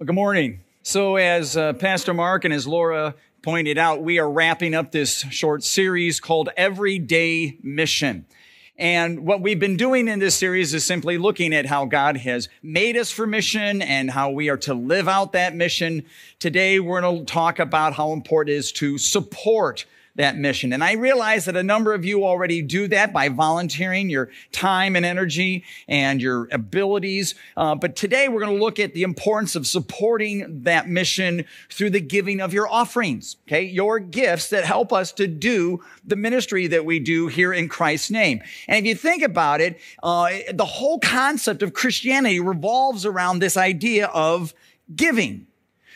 Well, good morning. So, as uh, Pastor Mark and as Laura pointed out, we are wrapping up this short series called Everyday Mission. And what we've been doing in this series is simply looking at how God has made us for mission and how we are to live out that mission. Today, we're going to talk about how important it is to support that mission. And I realize that a number of you already do that by volunteering your time and energy and your abilities. Uh, but today we're going to look at the importance of supporting that mission through the giving of your offerings. Okay. Your gifts that help us to do the ministry that we do here in Christ's name. And if you think about it, uh, the whole concept of Christianity revolves around this idea of giving.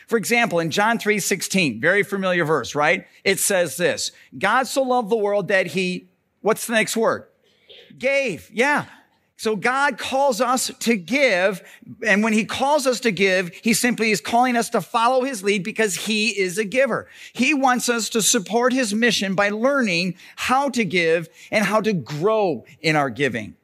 For example, in John 3 16, very familiar verse, right? It says this God so loved the world that he, what's the next word? Gave. Yeah. So God calls us to give. And when he calls us to give, he simply is calling us to follow his lead because he is a giver. He wants us to support his mission by learning how to give and how to grow in our giving.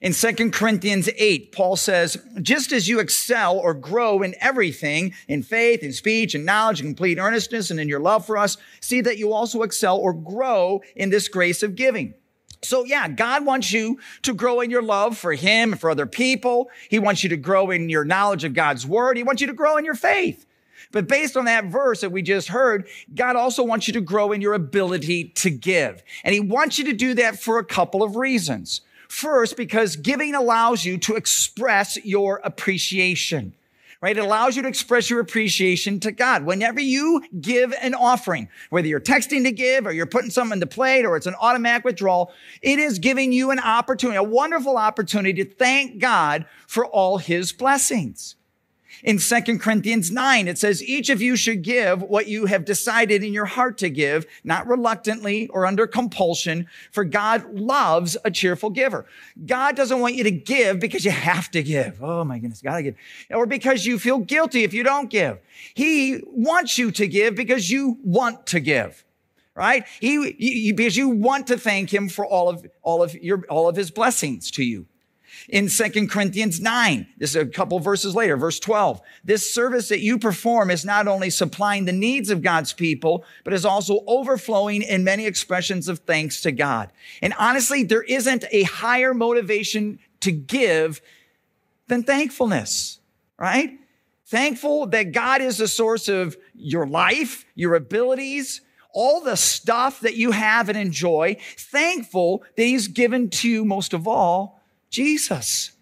In 2 Corinthians 8, Paul says, just as you excel or grow in everything, in faith, in speech, in knowledge, in complete earnestness, and in your love for us, see that you also excel or grow in this grace of giving. So yeah, God wants you to grow in your love for Him and for other people. He wants you to grow in your knowledge of God's Word. He wants you to grow in your faith. But based on that verse that we just heard, God also wants you to grow in your ability to give. And He wants you to do that for a couple of reasons. First, because giving allows you to express your appreciation right? It allows you to express your appreciation to God. Whenever you give an offering, whether you're texting to give or you're putting something in the plate or it's an automatic withdrawal, it is giving you an opportunity, a wonderful opportunity to thank God for all his blessings. In 2 Corinthians 9, it says, each of you should give what you have decided in your heart to give, not reluctantly or under compulsion, for God loves a cheerful giver. God doesn't want you to give because you have to give. Oh my goodness, gotta give. Or because you feel guilty if you don't give. He wants you to give because you want to give right? He, he, because you want to thank him for all of, all of your, all of his blessings to you in Second Corinthians 9. This is a couple verses later, verse 12. This service that you perform is not only supplying the needs of God's people, but is also overflowing in many expressions of thanks to God. And honestly, there isn't a higher motivation to give than thankfulness, right? Thankful that God is the source of your life, your abilities, all the stuff that you have and enjoy. Thankful that He's given to you most of all Jesus.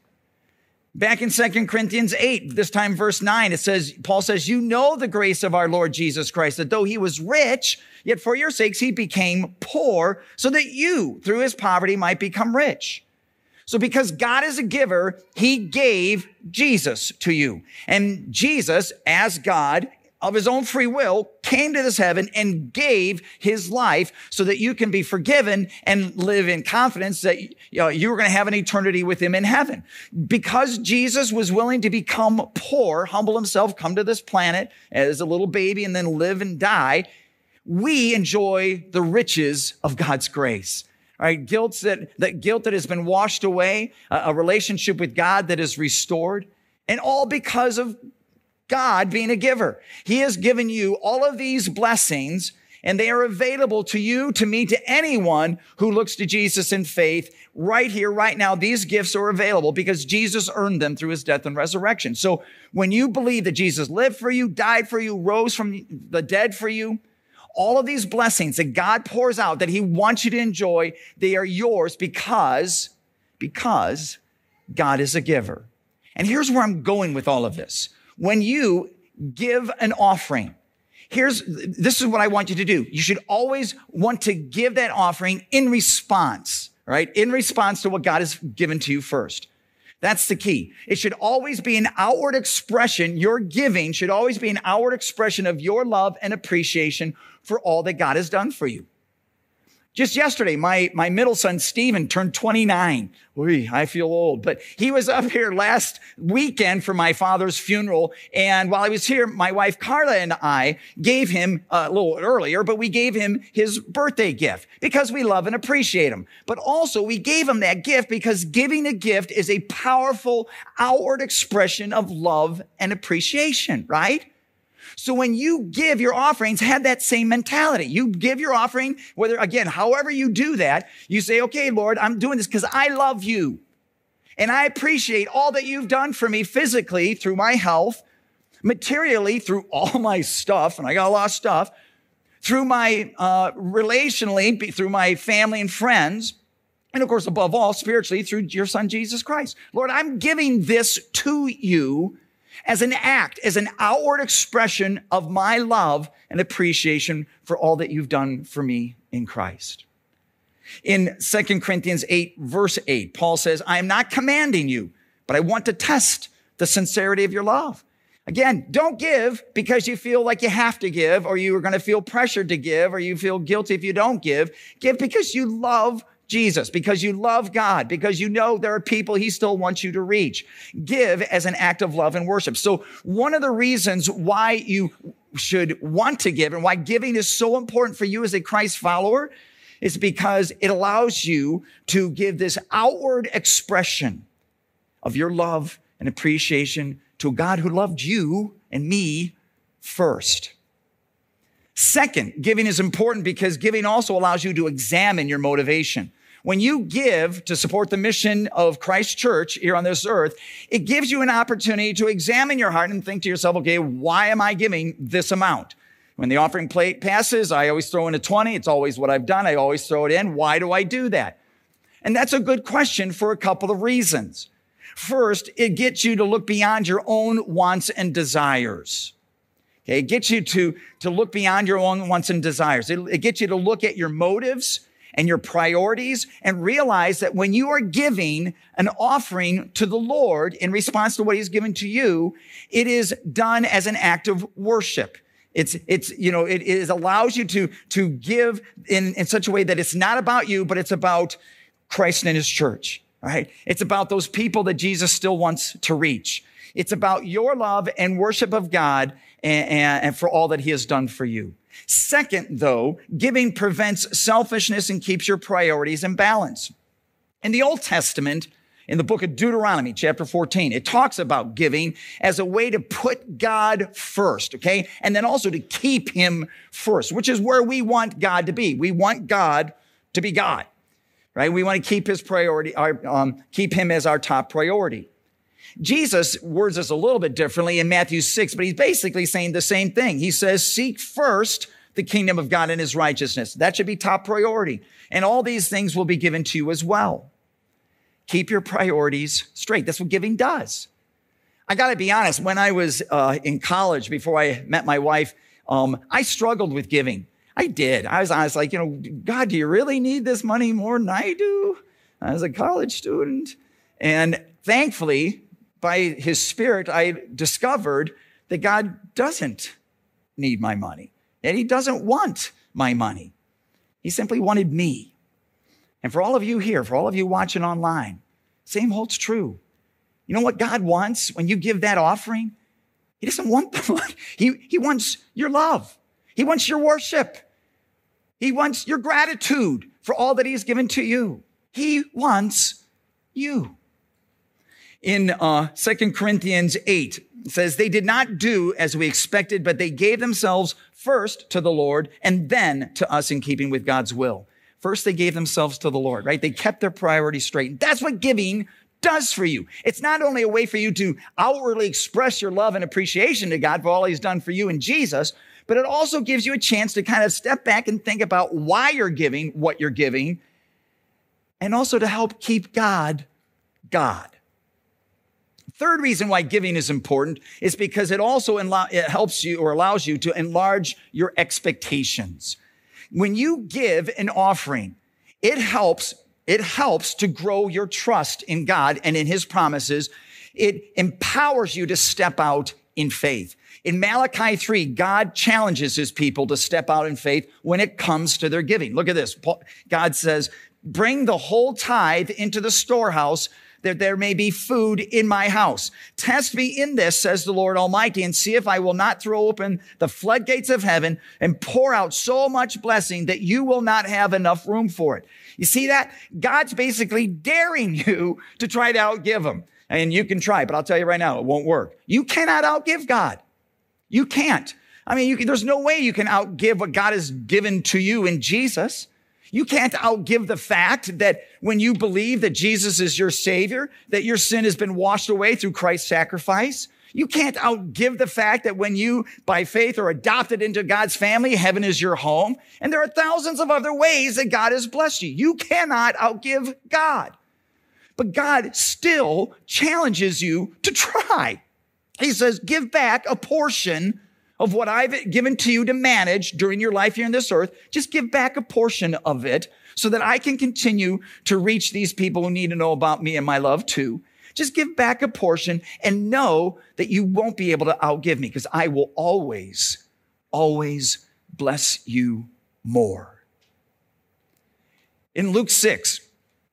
Back in Second Corinthians 8, this time verse 9, it says, Paul says, You know the grace of our Lord Jesus Christ, that though he was rich, yet for your sakes he became poor, so that you, through his poverty, might become rich. So because God is a giver, he gave Jesus to you. And Jesus, as God, of his own free will, came to this heaven and gave his life so that you can be forgiven and live in confidence that you know, you're going to have an eternity with him in heaven. Because Jesus was willing to become poor, humble himself, come to this planet as a little baby and then live and die, we enjoy the riches of God's grace. Right, guilt that, that guilt that has been washed away, a, a relationship with God that is restored, and all because of God being a giver. He has given you all of these blessings and they are available to you, to me, to anyone who looks to Jesus in faith right here, right now. These gifts are available because Jesus earned them through his death and resurrection. So when you believe that Jesus lived for you, died for you, rose from the dead for you, all of these blessings that God pours out that he wants you to enjoy, they are yours because, because God is a giver. And here's where I'm going with all of this when you give an offering, here's, this is what I want you to do. You should always want to give that offering in response, right? In response to what God has given to you first. That's the key. It should always be an outward expression. Your giving should always be an outward expression of your love and appreciation for all that God has done for you. Just yesterday, my, my middle son, Stephen, turned 29. Oy, I feel old, but he was up here last weekend for my father's funeral. And while I was here, my wife Carla and I gave him uh, a little earlier, but we gave him his birthday gift because we love and appreciate him. But also we gave him that gift because giving a gift is a powerful outward expression of love and appreciation, right? So when you give your offerings, have that same mentality. You give your offering, whether again, however you do that, you say, okay, Lord, I'm doing this because I love you. And I appreciate all that you've done for me physically through my health, materially through all my stuff, and I got a lot of stuff, through my uh, relationally, through my family and friends, and of course, above all, spiritually through your son, Jesus Christ. Lord, I'm giving this to you as an act, as an outward expression of my love and appreciation for all that you've done for me in Christ. In 2 Corinthians 8, verse 8, Paul says, I am not commanding you, but I want to test the sincerity of your love. Again, don't give because you feel like you have to give, or you are going to feel pressured to give, or you feel guilty if you don't give. Give because you love Jesus, because you love God, because you know there are people he still wants you to reach. Give as an act of love and worship. So one of the reasons why you should want to give and why giving is so important for you as a Christ follower is because it allows you to give this outward expression of your love and appreciation to a God who loved you and me first. Second, giving is important because giving also allows you to examine your motivation. When you give to support the mission of Christ Church here on this earth, it gives you an opportunity to examine your heart and think to yourself, okay, why am I giving this amount? When the offering plate passes, I always throw in a 20. It's always what I've done. I always throw it in. Why do I do that? And that's a good question for a couple of reasons. First, it gets you to look beyond your own wants and desires. Okay, it gets you to, to look beyond your own wants and desires. It, it gets you to look at your motives and your priorities and realize that when you are giving an offering to the Lord in response to what he's given to you, it is done as an act of worship. It's, it's, you know, it is allows you to, to give in, in such a way that it's not about you, but it's about Christ and his church, right? It's about those people that Jesus still wants to reach. It's about your love and worship of God and, and, and for all that he has done for you. Second, though, giving prevents selfishness and keeps your priorities in balance. In the Old Testament, in the book of Deuteronomy, chapter 14, it talks about giving as a way to put God first, okay? And then also to keep him first, which is where we want God to be. We want God to be God, right? We want to keep his priority, our, um, keep him as our top priority. Jesus words this a little bit differently in Matthew 6, but he's basically saying the same thing. He says, seek first the kingdom of God and his righteousness. That should be top priority. And all these things will be given to you as well. Keep your priorities straight. That's what giving does. I got to be honest. When I was uh, in college, before I met my wife, um, I struggled with giving. I did. I was honest, like, you know, God, do you really need this money more than I do? I was a college student. And thankfully, by his spirit, I discovered that God doesn't need my money, and he doesn't want my money. He simply wanted me. And for all of you here, for all of you watching online, same holds true. You know what God wants when you give that offering? He doesn't want the money. He, he wants your love. He wants your worship. He wants your gratitude for all that he's given to you. He wants you in uh, 2 Corinthians 8. It says, They did not do as we expected, but they gave themselves first to the Lord and then to us in keeping with God's will. First, they gave themselves to the Lord, right? They kept their priorities straight. That's what giving does for you. It's not only a way for you to outwardly express your love and appreciation to God for all he's done for you in Jesus, but it also gives you a chance to kind of step back and think about why you're giving what you're giving and also to help keep God God. Third reason why giving is important is because it also it helps you or allows you to enlarge your expectations. When you give an offering, it helps, it helps to grow your trust in God and in his promises. It empowers you to step out in faith. In Malachi 3, God challenges his people to step out in faith when it comes to their giving. Look at this. God says, bring the whole tithe into the storehouse that there may be food in my house. Test me in this, says the Lord Almighty, and see if I will not throw open the floodgates of heaven and pour out so much blessing that you will not have enough room for it. You see that? God's basically daring you to try to outgive him. And you can try, but I'll tell you right now, it won't work. You cannot outgive God. You can't. I mean, can, there's no way you can outgive what God has given to you in Jesus. You can't outgive the fact that when you believe that Jesus is your savior, that your sin has been washed away through Christ's sacrifice. You can't outgive the fact that when you, by faith, are adopted into God's family, heaven is your home. And there are thousands of other ways that God has blessed you. You cannot outgive God. But God still challenges you to try. He says, give back a portion of what I've given to you to manage during your life here on this earth, just give back a portion of it so that I can continue to reach these people who need to know about me and my love too. Just give back a portion and know that you won't be able to outgive me because I will always, always bless you more. In Luke 6,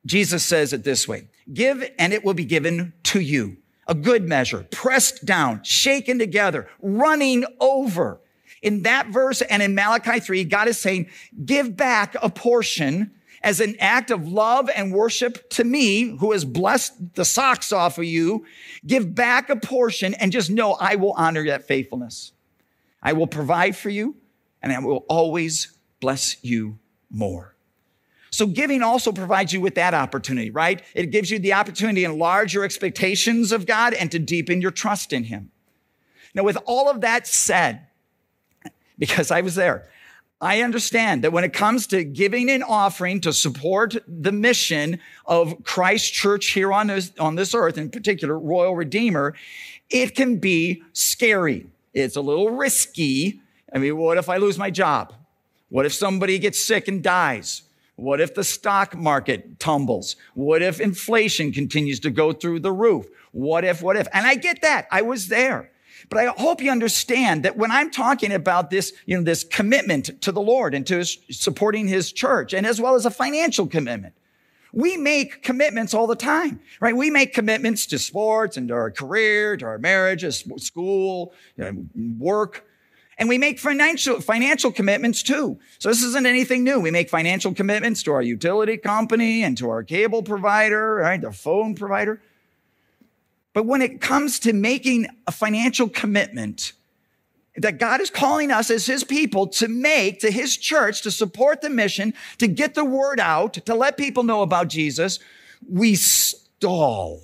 Jesus says it this way Give and it will be given to you a good measure, pressed down, shaken together, running over. In that verse and in Malachi 3, God is saying, give back a portion as an act of love and worship to me, who has blessed the socks off of you. Give back a portion and just know I will honor that faithfulness. I will provide for you and I will always bless you more. So giving also provides you with that opportunity, right? It gives you the opportunity to enlarge your expectations of God and to deepen your trust in Him. Now, with all of that said, because I was there, I understand that when it comes to giving an offering to support the mission of Christ Church here on this, on this earth, in particular, Royal Redeemer, it can be scary. It's a little risky. I mean, what if I lose my job? What if somebody gets sick and dies? What if the stock market tumbles? What if inflation continues to go through the roof? What if, what if? And I get that. I was there. But I hope you understand that when I'm talking about this, you know, this commitment to the Lord and to his, supporting his church and as well as a financial commitment, we make commitments all the time, right? We make commitments to sports and to our career, to our marriage, school, you know, work. And we make financial, financial commitments too. So this isn't anything new. We make financial commitments to our utility company and to our cable provider, right? The phone provider. But when it comes to making a financial commitment that God is calling us as his people to make to his church to support the mission, to get the word out, to let people know about Jesus, we stall.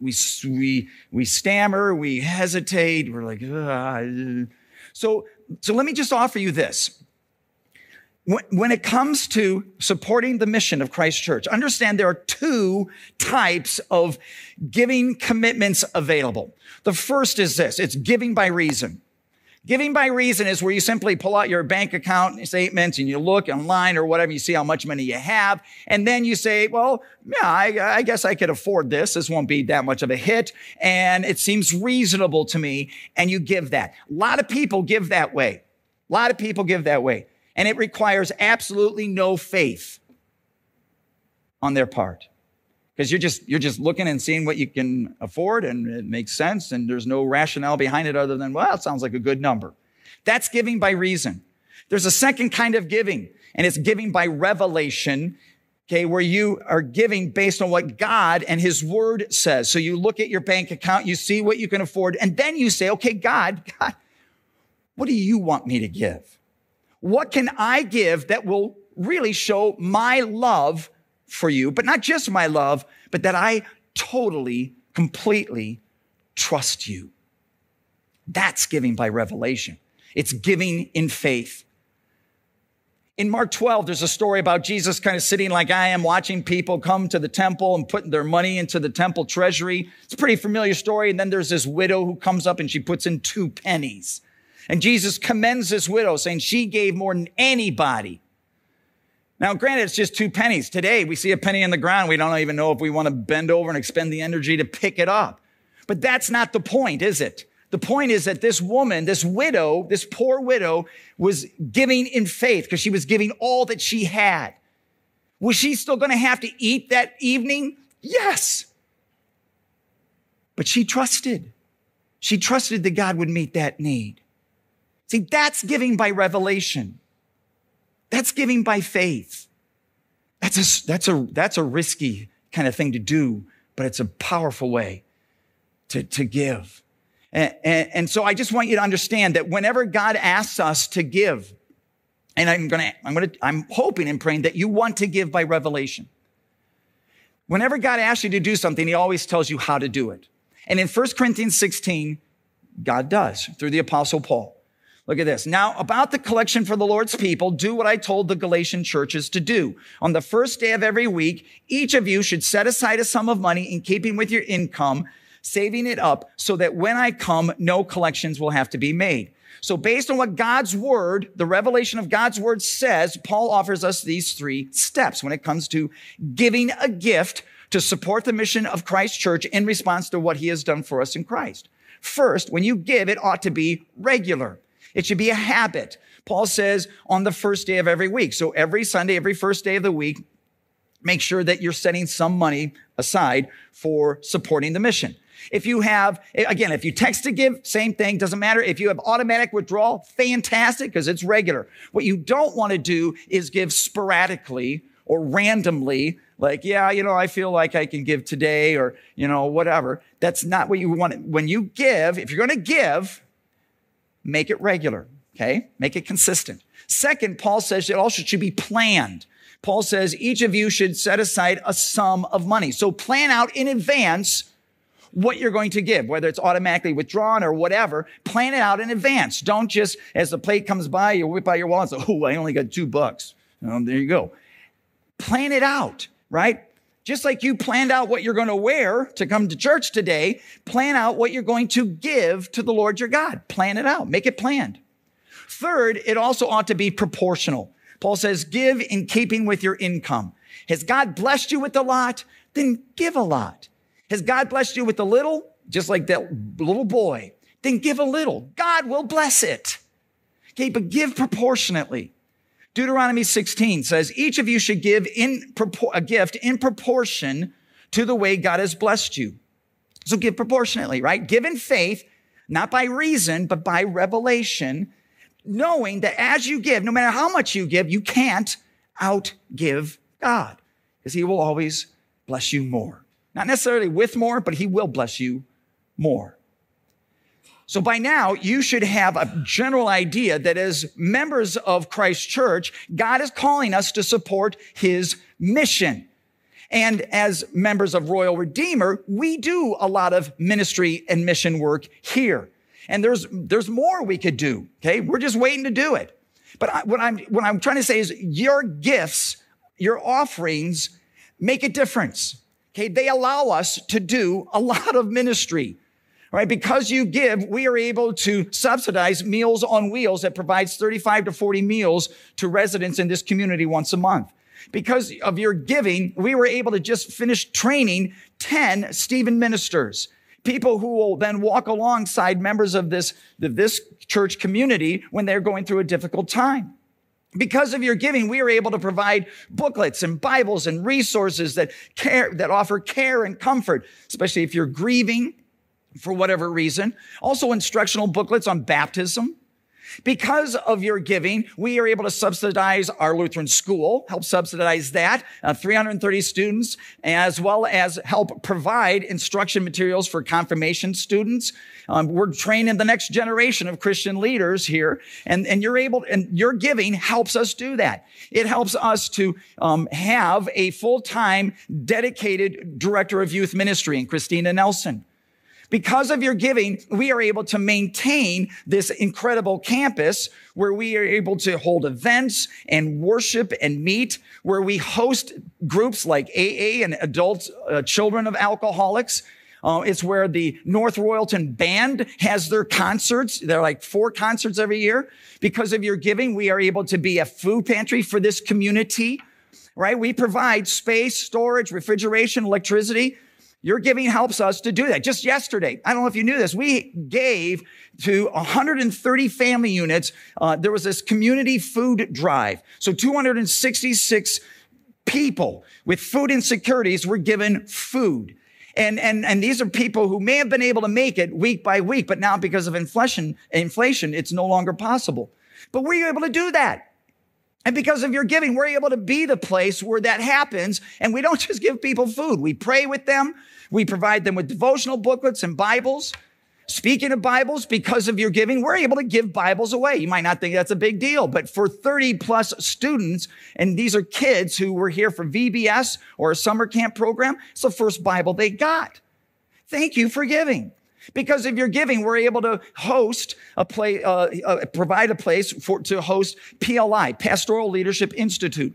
We, we, we stammer, we hesitate, we're like, Ugh. So, so let me just offer you this. When it comes to supporting the mission of Christ Church, understand there are two types of giving commitments available. The first is this. It's giving by reason. Giving by reason is where you simply pull out your bank account statements and you look online or whatever, you see how much money you have. And then you say, well, yeah, I, I, guess I could afford this. This won't be that much of a hit. And it seems reasonable to me. And you give that. A lot of people give that way. A lot of people give that way. And it requires absolutely no faith on their part because you're just you're just looking and seeing what you can afford and it makes sense and there's no rationale behind it other than well it sounds like a good number. That's giving by reason. There's a second kind of giving and it's giving by revelation okay where you are giving based on what god and his word says. So you look at your bank account you see what you can afford and then you say okay god god what do you want me to give? What can i give that will really show my love for you, but not just my love, but that I totally, completely trust you. That's giving by revelation. It's giving in faith. In Mark 12, there's a story about Jesus kind of sitting like I am, watching people come to the temple and putting their money into the temple treasury. It's a pretty familiar story. And then there's this widow who comes up and she puts in two pennies. And Jesus commends this widow, saying she gave more than anybody. Now, granted, it's just two pennies. Today, we see a penny in the ground. We don't even know if we want to bend over and expend the energy to pick it up. But that's not the point, is it? The point is that this woman, this widow, this poor widow was giving in faith because she was giving all that she had. Was she still going to have to eat that evening? Yes. But she trusted. She trusted that God would meet that need. See, that's giving by revelation. That's giving by faith. That's a, that's a, that's a risky kind of thing to do, but it's a powerful way to, to give. And, and, and so I just want you to understand that whenever God asks us to give, and I'm gonna, I'm gonna, I'm hoping and praying that you want to give by revelation. Whenever God asks you to do something, he always tells you how to do it. And in 1 Corinthians 16, God does through the apostle Paul. Look at this. Now, about the collection for the Lord's people, do what I told the Galatian churches to do. On the first day of every week, each of you should set aside a sum of money in keeping with your income, saving it up so that when I come, no collections will have to be made. So based on what God's word, the revelation of God's word says, Paul offers us these three steps when it comes to giving a gift to support the mission of Christ Church in response to what he has done for us in Christ. First, when you give, it ought to be regular. It should be a habit. Paul says on the first day of every week. So every Sunday, every first day of the week, make sure that you're setting some money aside for supporting the mission. If you have, again, if you text to give, same thing, doesn't matter. If you have automatic withdrawal, fantastic, because it's regular. What you don't want to do is give sporadically or randomly, like, yeah, you know, I feel like I can give today or, you know, whatever. That's not what you want. When you give, if you're going to give, make it regular, okay? Make it consistent. Second, Paul says it also should be planned. Paul says each of you should set aside a sum of money. So plan out in advance what you're going to give, whether it's automatically withdrawn or whatever. Plan it out in advance. Don't just, as the plate comes by, you whip out your wallet and say, oh, I only got two bucks. Um, there you go. Plan it out, right? Just like you planned out what you're going to wear to come to church today, plan out what you're going to give to the Lord your God. Plan it out. Make it planned. Third, it also ought to be proportional. Paul says, give in keeping with your income. Has God blessed you with a lot? Then give a lot. Has God blessed you with a little? Just like that little boy. Then give a little. God will bless it. Okay, but give proportionately. Deuteronomy 16 says, each of you should give in a gift in proportion to the way God has blessed you. So give proportionately, right? Give in faith, not by reason, but by revelation, knowing that as you give, no matter how much you give, you can't outgive God because he will always bless you more. Not necessarily with more, but he will bless you more. So by now, you should have a general idea that as members of Christ Church, God is calling us to support his mission. And as members of Royal Redeemer, we do a lot of ministry and mission work here. And there's, there's more we could do. Okay. We're just waiting to do it. But I, what I'm, what I'm trying to say is your gifts, your offerings make a difference. Okay. They allow us to do a lot of ministry right? Because you give, we are able to subsidize Meals on Wheels that provides 35 to 40 meals to residents in this community once a month. Because of your giving, we were able to just finish training 10 Stephen ministers. People who will then walk alongside members of this, this church community when they're going through a difficult time. Because of your giving, we are able to provide booklets and Bibles and resources that care, that offer care and comfort, especially if you're grieving, for whatever reason. Also instructional booklets on baptism. Because of your giving, we are able to subsidize our Lutheran school, help subsidize that, uh, 330 students, as well as help provide instruction materials for confirmation students. Um, we're training the next generation of Christian leaders here, and, and you're able, and your giving helps us do that. It helps us to um, have a full-time dedicated director of youth ministry in Christina Nelson. Because of your giving, we are able to maintain this incredible campus where we are able to hold events and worship and meet, where we host groups like AA and adult uh, children of alcoholics. Uh, it's where the North Royalton Band has their concerts. They're like four concerts every year. Because of your giving, we are able to be a food pantry for this community, right? We provide space, storage, refrigeration, electricity Your giving helps us to do that. Just yesterday, I don't know if you knew this, we gave to 130 family units. Uh, there was this community food drive. So 266 people with food insecurities were given food. And, and, and these are people who may have been able to make it week by week, but now because of inflation, inflation, it's no longer possible. But were you able to do that? And because of your giving, we're able to be the place where that happens. And we don't just give people food. We pray with them. We provide them with devotional booklets and Bibles. Speaking of Bibles, because of your giving, we're able to give Bibles away. You might not think that's a big deal, but for 30 plus students, and these are kids who were here for VBS or a summer camp program, it's the first Bible they got. Thank you for giving. Because of your giving, we're able to host a play, uh, uh, provide a place for, to host PLI, Pastoral Leadership Institute.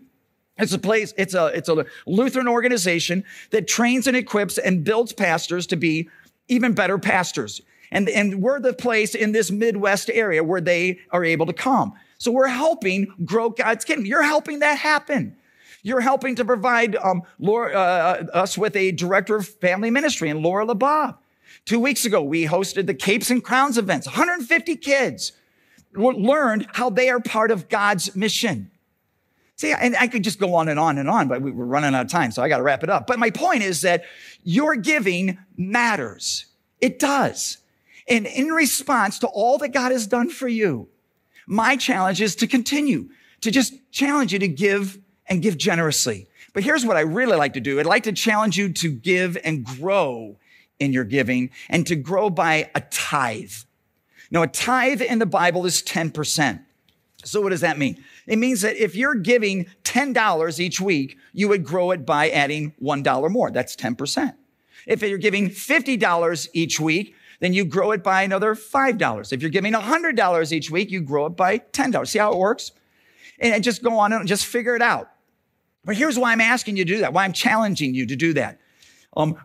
It's a place, it's a, it's a Lutheran organization that trains and equips and builds pastors to be even better pastors. And, and we're the place in this Midwest area where they are able to come. So we're helping grow God's kingdom. You're helping that happen. You're helping to provide um, Laura, uh, us with a director of family ministry and Laura LeBob. Two weeks ago, we hosted the Capes and Crowns events. 150 kids learned how they are part of God's mission. See, and I could just go on and on and on, but we're running out of time, so I got to wrap it up. But my point is that your giving matters. It does. And in response to all that God has done for you, my challenge is to continue to just challenge you to give and give generously. But here's what I really like to do. I'd like to challenge you to give and grow in your giving and to grow by a tithe. Now, a tithe in the Bible is 10%. So what does that mean? It means that if you're giving $10 each week, you would grow it by adding $1 more. That's 10%. If you're giving $50 each week, then you grow it by another $5. If you're giving $100 each week, you grow it by $10. See how it works? And just go on and just figure it out. But here's why I'm asking you to do that, why I'm challenging you to do that. Um,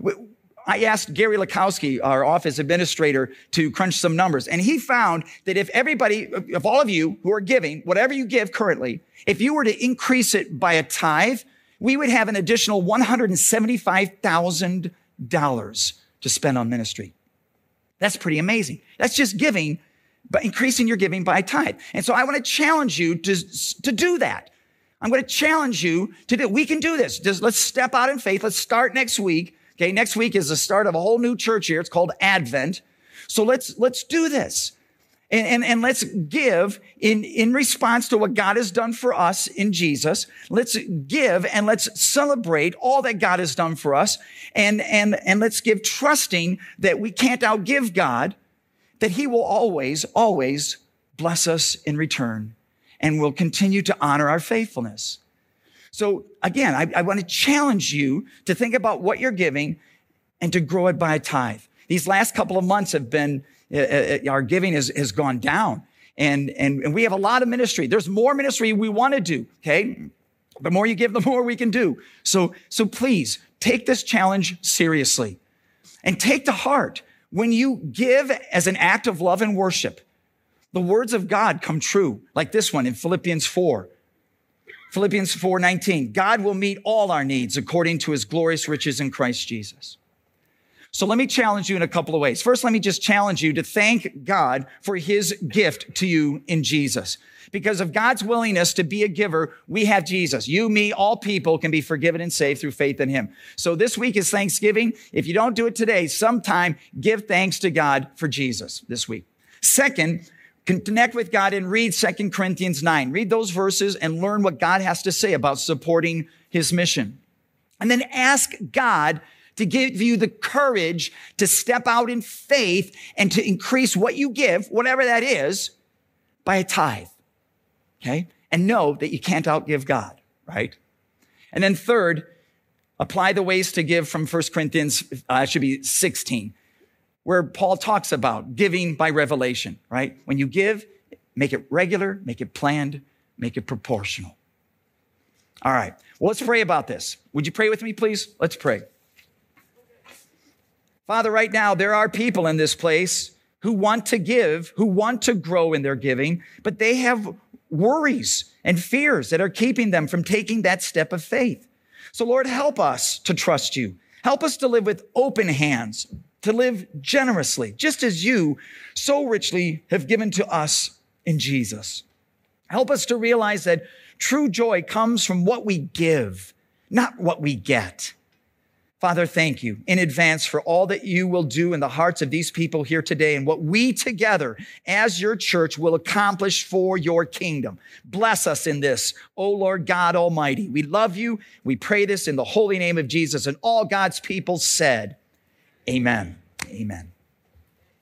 I asked Gary Lakowski, our office administrator, to crunch some numbers, and he found that if everybody, if all of you who are giving, whatever you give currently, if you were to increase it by a tithe, we would have an additional $175,000 to spend on ministry. That's pretty amazing. That's just giving, but increasing your giving by tithe. And so I want to challenge you to, to do that. I'm going to challenge you to do, we can do this. Just let's step out in faith. Let's start next week. Okay. Next week is the start of a whole new church here. It's called Advent. So let's, let's do this. And, and, and let's give in, in response to what God has done for us in Jesus. Let's give and let's celebrate all that God has done for us. And, and, and let's give trusting that we can't outgive God, that he will always, always bless us in return and will continue to honor our faithfulness. So again, I, I want to challenge you to think about what you're giving and to grow it by a tithe. These last couple of months have been uh, uh, our giving has, has gone down. And, and, and we have a lot of ministry. There's more ministry we want to do. Okay. The more you give, the more we can do. So, so please take this challenge seriously and take to heart when you give as an act of love and worship, the words of God come true, like this one in Philippians 4. Philippians 4:19. God will meet all our needs according to his glorious riches in Christ Jesus. So let me challenge you in a couple of ways. First, let me just challenge you to thank God for his gift to you in Jesus. Because of God's willingness to be a giver, we have Jesus. You, me, all people can be forgiven and saved through faith in him. So this week is Thanksgiving. If you don't do it today, sometime give thanks to God for Jesus this week. Second, connect with God and read Second Corinthians 9. Read those verses and learn what God has to say about supporting his mission. And then ask God to give you the courage to step out in faith and to increase what you give, whatever that is, by a tithe. Okay? And know that you can't outgive God, right? And then third, apply the ways to give from 1 Corinthians, uh, should be 16, where Paul talks about giving by revelation, right? When you give, make it regular, make it planned, make it proportional. All right. Well, let's pray about this. Would you pray with me, please? Let's pray. Father, right now, there are people in this place who want to give, who want to grow in their giving, but they have worries and fears that are keeping them from taking that step of faith. So, Lord, help us to trust you. Help us to live with open hands, to live generously, just as you so richly have given to us in Jesus. Help us to realize that true joy comes from what we give, not what we get. Father, thank you in advance for all that you will do in the hearts of these people here today and what we together as your church will accomplish for your kingdom. Bless us in this, O Lord God Almighty. We love you. We pray this in the holy name of Jesus. And all God's people said, Amen. Amen.